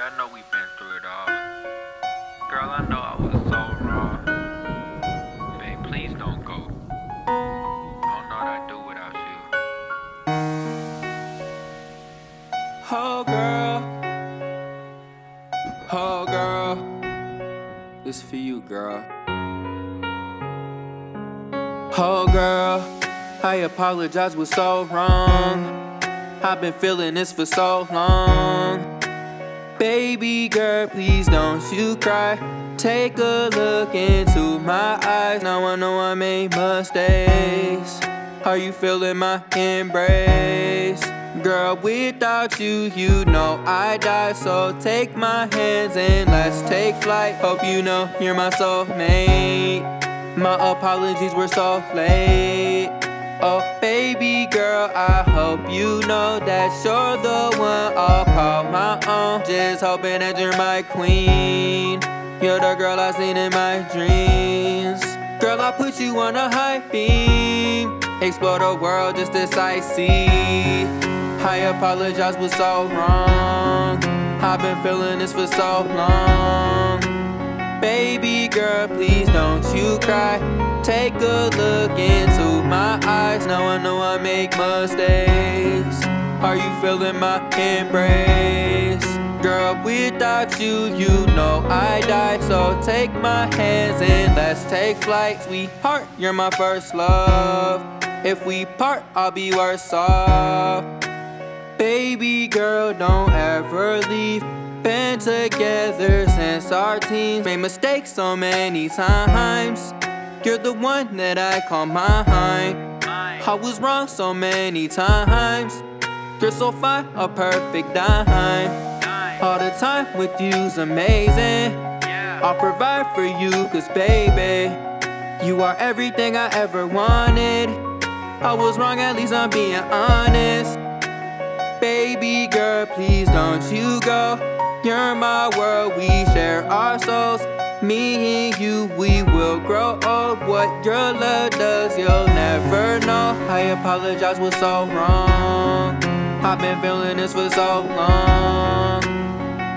I know we've been through it all. Girl, I know I was so wrong. Babe, please don't go. Oh, don't know what I'd do without you. Oh girl, oh girl, this for you, girl. Oh girl, I apologize was so wrong. I've been feeling this for so long. Baby girl, please don't you cry. Take a look into my eyes. Now I know I made mistakes. Are you feeling my embrace? Girl, without you, you know I die. So take my hands and let's take flight. Hope you know you're my soulmate. My apologies were so late. Oh, baby girl, I hope you know that you're the one I'll call my own. Just hoping that you're my queen. You're the girl I seen in my dreams. Girl, I put you on a high beam. Explore the world just as I see. I apologize was so wrong. I've been feeling this for so long. Baby girl, please don't you cry. Take a look into my eyes. Now I know I make mistakes. Are you feeling my embrace? Girl, without you, you know I die. So take my hands and let's take flight. Sweetheart, you're my first love. If we part, I'll be worse off. Baby girl, don't ever leave. Been together since our teens. Made mistakes so many times. You're the one that I call mine. I was wrong so many times. You're so fine, a perfect dime. All the time with you's amazing. I'll provide for you, cause baby, you are everything I ever wanted. I was wrong, at least I'm being honest. Baby girl, please don't you go. You're my world, we share our souls. Me and you, we will grow old. What your love does, you'll never know. I apologize, was so wrong. I've been feeling this for so long.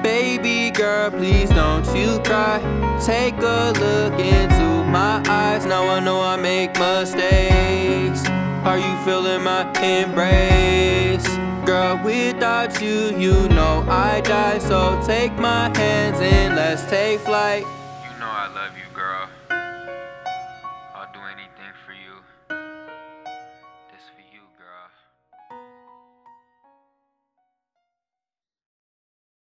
Baby girl, please don't you cry. Take a look into my eyes. Now I know I make mistakes. Are you feeling my embrace? Girl, without you, you know I die. So take my hands and let's take flight.